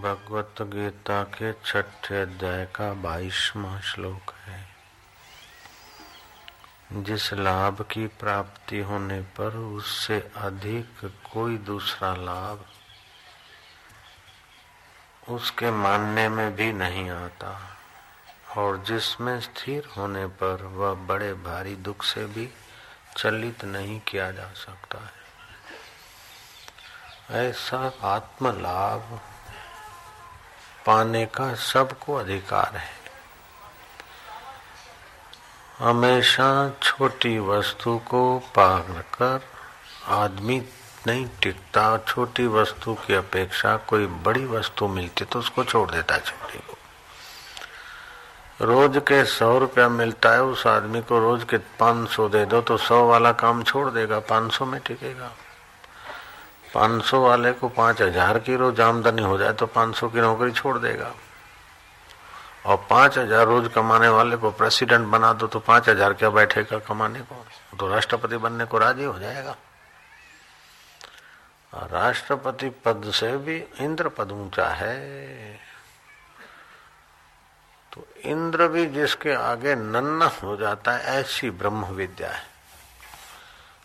भगवत गीता के छठे अध्याय का बाईसवा श्लोक है। जिस लाभ की प्राप्ति होने पर उससे अधिक कोई दूसरा लाभ उसके मानने में भी नहीं आता, और जिसमें स्थिर होने पर वह बड़े भारी दुख से भी चलित नहीं किया जा सकता है। ऐसा आत्म लाभ पाने का सबको अधिकार है। हमेशा छोटी वस्तु को पार कर आदमी नहीं टिकता, छोटी वस्तु की अपेक्षा कोई बड़ी वस्तु मिलती तो उसको छोड़ देता छोटी को। रोज के सौ रुपया मिलता है, उस आदमी को रोज के पाँच सौ दे दो तो सौ वाला काम छोड़ देगा, पाँच सौ में टिकेगा। पाँच सौ वाले को पाँच हज़ार की रोज आमदनी हो जाए तो पाँच सौ की नौकरी छोड़ देगा। और पाँच हज़ार रोज कमाने वाले को प्रेसिडेंट बना दो तो पाँच हज़ार क्या बैठेगा कमाने को? तो राष्ट्रपति बनने को राज़ी हो जाएगा। राष्ट्रपति पद से भी इंद्र पद ऊँचा है। तो इंद्र भी जिसके आगे नन्ना हो जाता है, ऐसी ब्रह्म विद्या है।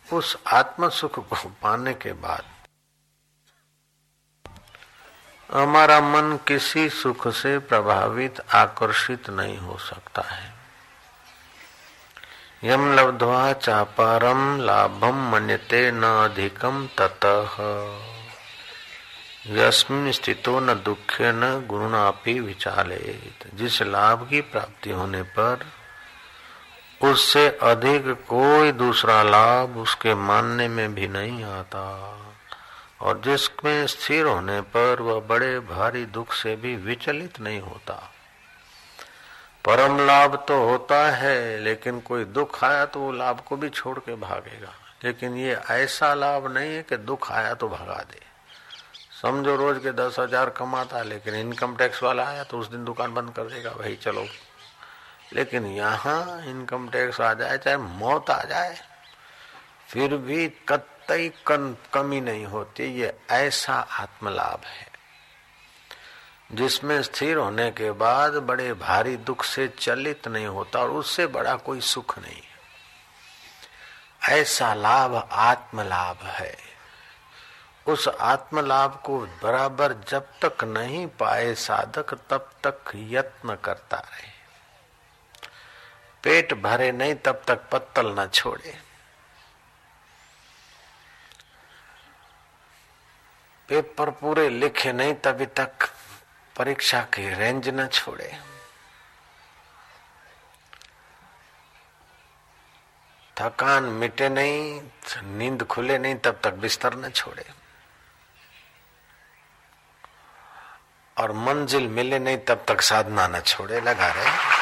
उस आत्म सुख को पाने के बाद हमारा मन किसी सुख से प्रभावित, आकर्षित नहीं हो सकता है। यम लब्ध्वा चापारम लाभम मन्यते न अधिकम ततः। यस्मिन स्थितो न दुखे न गुणापि विचाले जिस लाभ की प्राप्ति होने पर उससे अधिक कोई दूसरा लाभ उसके मानने में भी नहीं आता। और जिसमें स्थिर होने पर वह बड़े भारी दुख से भी विचलित नहीं होता। परम लाभ तो होता है, लेकिन कोई दुख आया तो वो लाभ को भी छोड़ के भागेगा। लेकिन ये ऐसा लाभ नहीं है कि दुख आया तो भगा दे। समझो रोज के दस हज़ार कमाता, लेकिन इनकम टैक्स वाला आया तो उस दिन दुकान बंद कर देगा, भाई चलो। लेकिन यहाँ इनकम टैक्स आ जाए, चाहे मौत आ जाए, फिर भी कत कतई कमी नहीं होती, ये ऐसा आत्मलाभ है। जिसमें स्थिर होने के बाद बड़े भारी दुख से चलित नहीं होता और उससे बड़ा कोई सुख नहीं ऐसा लाभ आत्मलाभ है। उस आत्मलाभ को बराबर जब तक नहीं पाए साधक, तब तक यत्न करता रहे। पेट भरे नहीं, तब तक पत्तल न छोड़े। पेपर पूरे लिखे नहीं, तभी तक परीक्षा की रेंज न छोड़े। थकान मिटे नहीं, नींद खुले नहीं, तब तक बिस्तर न छोड़े। और मंजिल मिले नहीं, तब तक साधना न छोड़े, लगा रहे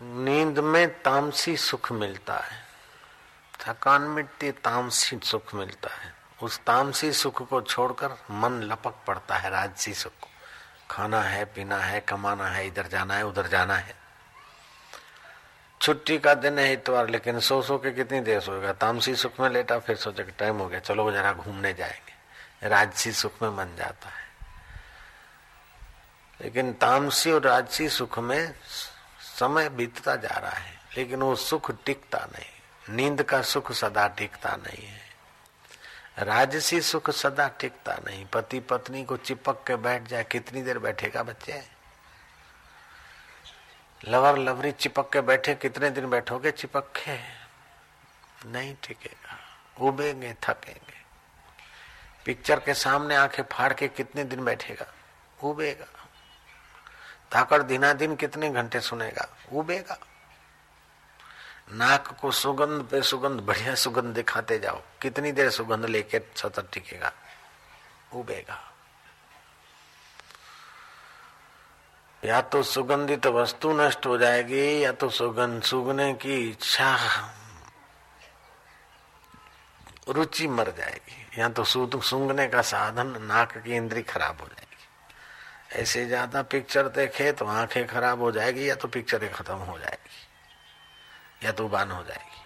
नींद में तामसी सुख मिलता है। थकान मिटती, तामसी सुख मिलता है। उस तामसी सुख को छोड़कर मन लपक पड़ता है राजसी सुख खाना है, पीना है, कमाना है, इधर जाना है, उधर जाना है। छुट्टी का दिन है इतवार, लेकिन सो सो के कितनी देर सोएगा? तामसी सुख में लेटा, फिर सोचे टाइम हो गया, चलो जरा घूमने जाएँगे। राजसी सुख में मन जाता है। लेकिन तामसी और राजसी सुख में समय बीतता जा रहा है। लेकिन वो सुख टिकता नहीं। नींद का सुख सदा टिकता नहीं है। राजसी सुख सदा टिकता नहीं। पति पत्नी को चिपक के बैठ जाए, कितनी देर बैठेगा बच्चे? लवर, लवरी चिपक के बैठे, कितने दिन बैठोगे? चिपक। के नहीं टिकेगा। उबेंगे, थकेंगे। पिक्चर के सामने आँखें फाड़ के कितने दिन बैठेगा? उबेगा। धाकड़ दिना दिन कितने घंटे सुनेगा? उबेगा। नाक को सुगंध पे सुगंध, बढ़िया सुगंध दिखाते जाओ। कितनी देर सुगंध लेके सतत टिकेगा? उबेगा। या तो सुगंधित तो वस्तु नष्ट हो जाएगी, या तो सुगंध सुगने की इच्छा, रुचि मर जाएगी। या तो सूंघने का साधन नाक की इंद्री खराब हो जाएगी। ऐसे ज़्यादा पिक्चर देखे तो आँखें खराब हो जाएगी, या तो पिक्चरें खत्म हो जाएगी। या तो बान हो जाएगी।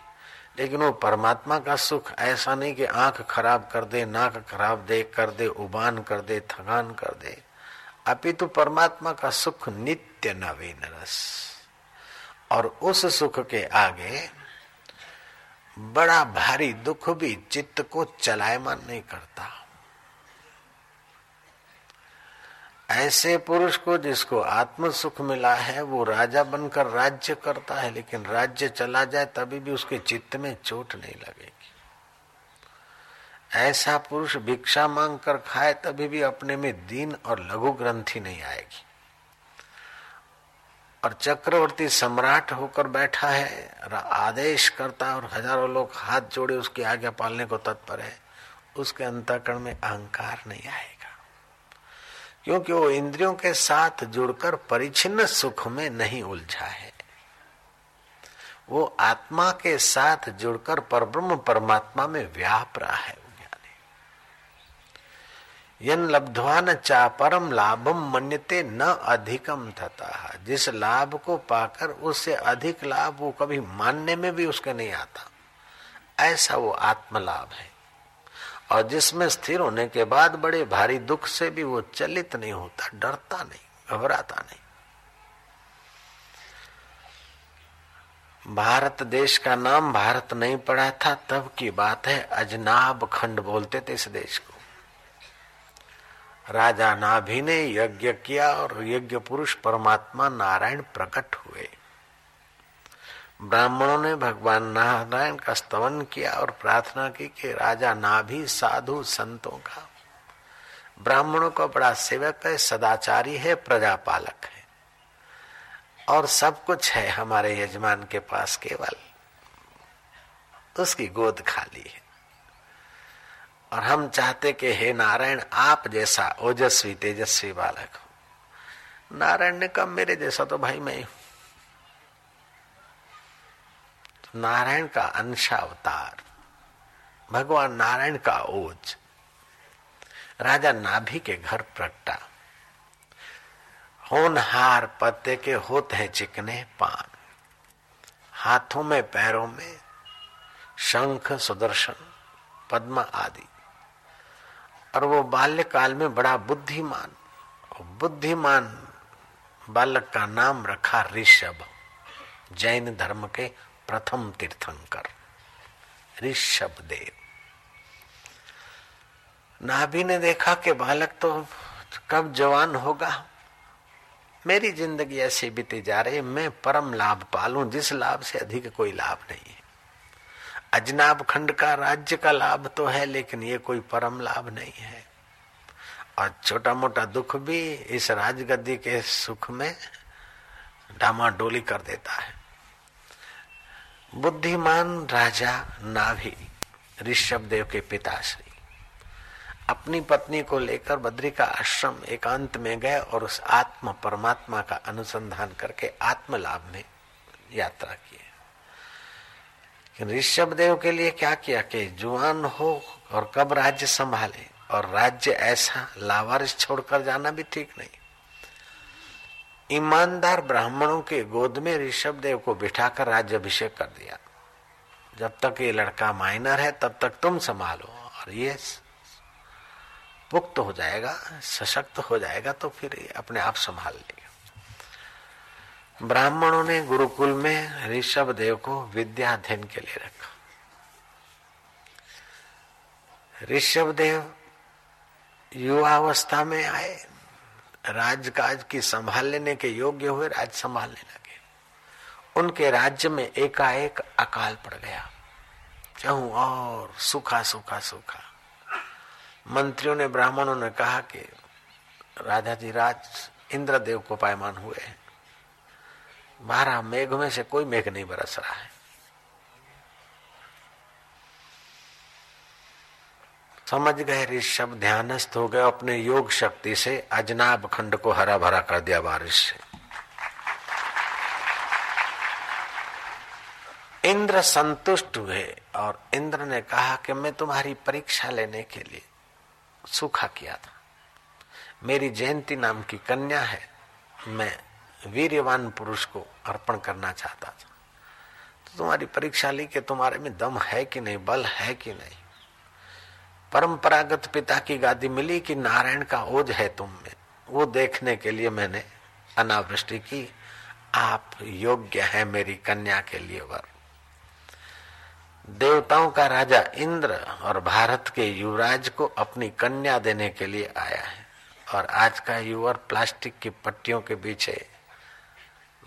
लेकिन वो परमात्मा का सुख ऐसा नहीं कि आँख खराब कर दे, नाक खराब दे, कर दे, उबान कर दे, थकान कर दे। अपितु परमात्मा का सुख नित्य नवीन रस और उस सुख के आगे बड़ा भारी दुख भी चित्त को चलायमान नहीं करता। ऐसे पुरुष को जिसको आत्म सुख मिला है, वो राजा बनकर राज्य करता है, लेकिन राज्य चला जाए तभी भी उसके चित्त में चोट नहीं लगेगी। ऐसा पुरुष भिक्षा मांग कर खाए तभी भी अपने में दीन और लघु ग्रंथि नहीं आएगी। और चक्रवर्ती सम्राट होकर बैठा है आदेश करता है, और हज़ारों लोग हाथ जोड़े उसकी आज्ञा पालने को तत्पर है। उसके अंतकरण में अहंकार नहीं आएगा क्योंकि वो इंद्रियों के साथ जुड़कर परिचिन्न सुख में नहीं उलझा है। वो आत्मा के साथ जुड़कर परब्रह्म परमात्मा में व्याप रहा है यन लब्धवा न चा परम लाभम मन्यते न अधिकम थता जिस लाभ को पाकर उससे अधिक लाभ वो कभी मानने में भी उसके नहीं आता। ऐसा वो आत्म लाभ है। और जिसमें स्थिर होने के बाद बड़े भारी दुख से भी वो चलित नहीं होता, डरता नहीं, घबराता नहीं। भारत देश का नाम भारत नहीं पड़ा था, तब की बात है, अजनाब खंड बोलते थे इस देश को। राजा नाभि ने यज्ञ किया और यज्ञ पुरुष परमात्मा नारायण प्रकट हुए। ब्राह्मणों ने भगवान नारायण का स्तवन किया और प्रार्थना की कि राजा नाभि साधु संतों का। ब्राह्मणों का बड़ा सेवक है, सदाचारी है, प्रजापालक है। और सब कुछ है हमारे यजमान के पास केवल। उसकी गोद खाली है। और हम चाहते कि हे नारायण, आप जैसा ओजस्वी, तेजस्वी बालक हो। नारायण ने कहा, मेरे जैसा तो भाई मैं तो नारायण का अंशावतार, भगवान नारायण का ओज, राजा नाभि के घर प्रगटा। होनहार पत्ते के होते हैं चिकने पान, हाथों में, पैरों में शंख, सुदर्शन, पद्म आदि। और वो बाल्यकाल में बड़ा बुद्धिमान बुद्धिमान बालक का नाम रखा ऋषभ, जैन धर्म के प्रथम तीर्थंकर ऋषभ देव नाभि ने देखा कि बालक तो कब जवान होगा। मेरी ज़िंदगी ऐसी बीती जा रही, मैं परम लाभ पालू जिस लाभ से अधिक कोई लाभ नहीं है। अजनाब खंड का राज्य का लाभ तो है, लेकिन ये कोई परम लाभ नहीं है। और छोटा मोटा दुख भी इस राजगद्दी के सुख में डामाडोली कर देता है। बुद्धिमान राजा नाभि ऋषभ देव के पिताश्री। अपनी पत्नी को लेकर बद्री का आश्रम एकांत में गए और उस आत्म परमात्मा का अनुसंधान करके आत्म लाभ में यात्रा की। ऋषभ देव के लिए क्या किया कि जुआन हो और कब राज्य संभाले और राज्य ऐसा लावारिस छोड़कर जाना भी ठीक नहीं। ईमानदार ब्राह्मणों के गोद में ऋषभ देव को बिठाकर राज्य अभिषेक कर दिया। जब तक ये लड़का माइनर है, तब तक तुम संभालो और ये पुख्त हो जाएगा, सशक्त हो जाएगा तो फिर अपने आप संभाल लेगा। ब्राह्मणों ने गुरुकुल में ऋषभ देव को विद्या अध्ययन के लिए रखा। ऋषभ देव युवावस्था में आए राजकाज की संभाल लेने के योग्य हुए राज संभालने लगे। उनके राज्य में एकाएक अकाल पड़ गया। चाहू और सूखा सूखा सूखा। मंत्रियों ने, ब्राह्मणों ने कहा कि राजा जी, राज इंद्रदेव को पायमान हुए हैं। बारह मेघ में से कोई मेघ नहीं बरस रहा है। समझ गए ऋषभ ध्यानस्थ हो गए, अपने योग शक्ति से अजनाब खंड को हरा भरा कर दिया बारिश से। इंद्र संतुष्ट हुए और इंद्र ने कहा कि मैं तुम्हारी परीक्षा लेने के लिए सूखा किया था। मेरी जयंती नाम की कन्या है, मैं वीरवान पुरुष को अर्पण करना चाहता था। तो तुम्हारी परीक्षा ली कि तुम्हारे में दम है कि नहीं, बल है कि नहीं? परंपरागत पिता की गादी मिली कि नारायण का ओझ है तुम में। वो देखने के लिए मैंने अनावृष्टि की, आप योग्य है मेरी कन्या के लिए वर। देवताओं का राजा इंद्र और भारत के युवराज को अपनी कन्या देने के लिए आया है। और आज का युवर प्लास्टिक की पट्टियों के पीछे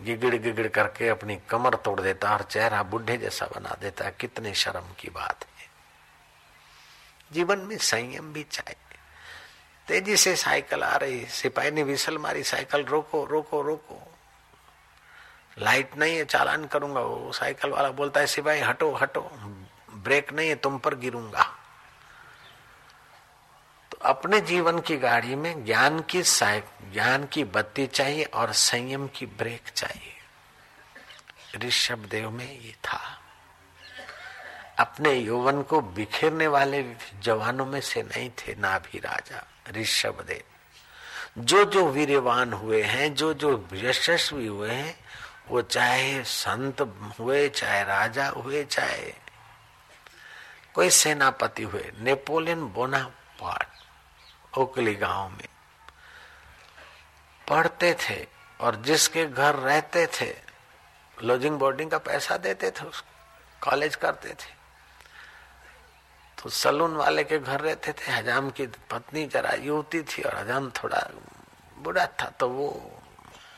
गिगड़ गिगड़ करके अपनी कमर तोड़ देता और चेहरा बुढ़े जैसा बना देता, कितने शर्म की बात। है जीवन में संयम भी चाहिए। तेज़ी से साइकिल आ रही सिपाही ने विसल मारी, साइकिल रोको रोको रोको। लाइट नहीं है, चालान करूँगा, वो साइकिल वाला बोलता है, सिपाही, हटो हटो, ब्रेक नहीं है, तुम पर गिरूँगा। तो अपने जीवन की गाड़ी में ज्ञान की ज्ञान की बत्ती चाहिए और संयम की ब्रेक चाहिए। ऋषभ देव में ये था। अपने यौवन को बिखेरने वाले जवानों में से नहीं थे ना भी राजा ऋषभ देव जो जो वीरवान हुए हैं जो जो यशस्वी हुए हैं, वो चाहे संत हुए, चाहे राजा हुए, चाहे कोई सेनापति हुए, नेपोलियन बोनापार्ट, ओकली गाँव में पढ़ते थे और जिसके घर रहते थे, लॉजिंग बोर्डिंग का पैसा देते थे उसको कॉलेज करते थे। तो सलून वाले के घर रहते थे, हजाम की पत्नी जरा युवती थी और हजाम थोड़ा बुढ़ा था तो वो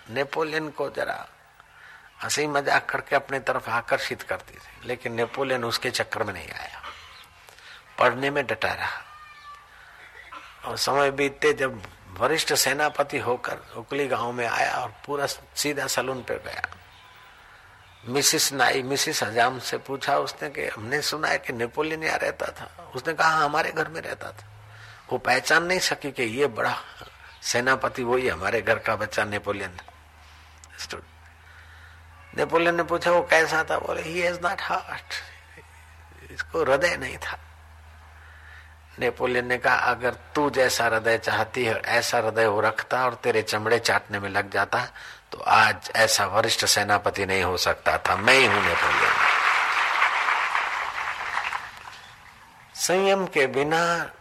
नेपोलियन को जरा हँसी मज़ाक करके अपने तरफ़ आकर्षित करती थी। लेकिन नेपोलियन उसके चक्कर में नहीं आया। पढ़ने में डटा रहा। और समय बीतते जब वरिष्ठ सेनापति होकर उकली गाँव में आया और पूरा सीधा सलून पे गया। मिसिस नाई मिसिस हजाम से पूछा उसने कि हमने सुना है कि नेपोलियन यहाँ रहता था। उसने कहा हाँ, हमारे घर में रहता था। वो पहचान नहीं सकी कि ये बड़ा सेनापति वही हमारे घर का बच्चा नेपोलियन था। नेपोलियन ने पूछा वो कैसा था? बोले ही इज़ नॉट हार्ट इसको हृदय नहीं था। नेपोलियन ने कहा अगर तू जैसा हृदय चाहती है ऐसा हृदय वो रखता और तेरे चमड़े चाटने में लग जाता तो आज ऐसा वरिष्ठ सेनापति नहीं हो सकता था। मैं ही हूँ नेपोलियन संयम के बिना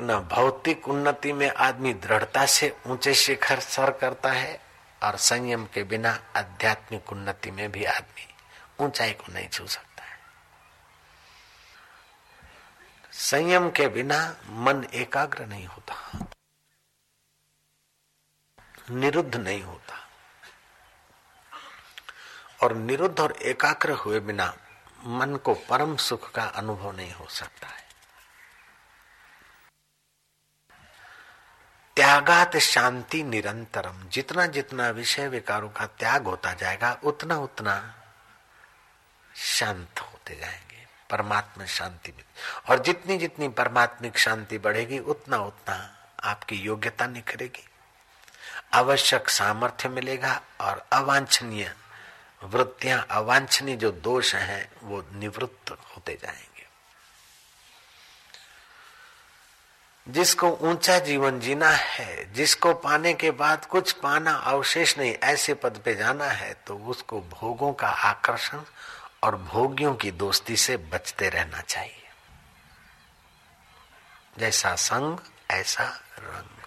न भौतिक उन्नति में आदमी दृढ़ता से ऊँचे शिखर सर करता है और संयम के बिना आध्यात्मिक उन्नति में भी आदमी ऊंचाई को नहीं छू सकता है। संयम के बिना मन एकाग्र नहीं होता। निरुद्ध नहीं होता। और निरुद्ध और एकाग्र हुए बिना मन को परम सुख का अनुभव नहीं हो सकता है। त्यागात शांति निरंतरम। जितना जितना विषय विकारों का त्याग होता जाएगा, उतना उतना शांत होते जाएँगे। परमात्मा शांति में और जितनी जितनी परमात्मिक शांति बढ़ेगी, उतना उतना आपकी योग्यता निखरेगी। आवश्यक सामर्थ्य मिलेगा और अवांछनीय वृत्तियाँ अवांछनीय जो दोष हैं, वो निवृत्त होते जाएँगे। जिसको ऊँचा जीवन जीना है, जिसको पाने के बाद कुछ पाना अवशेष नहीं, ऐसे पद पे जाना है तो उसको भोगों का आकर्षण और भोगियों की दोस्ती से बचते रहना चाहिए। जैसा संग, ऐसा रंग।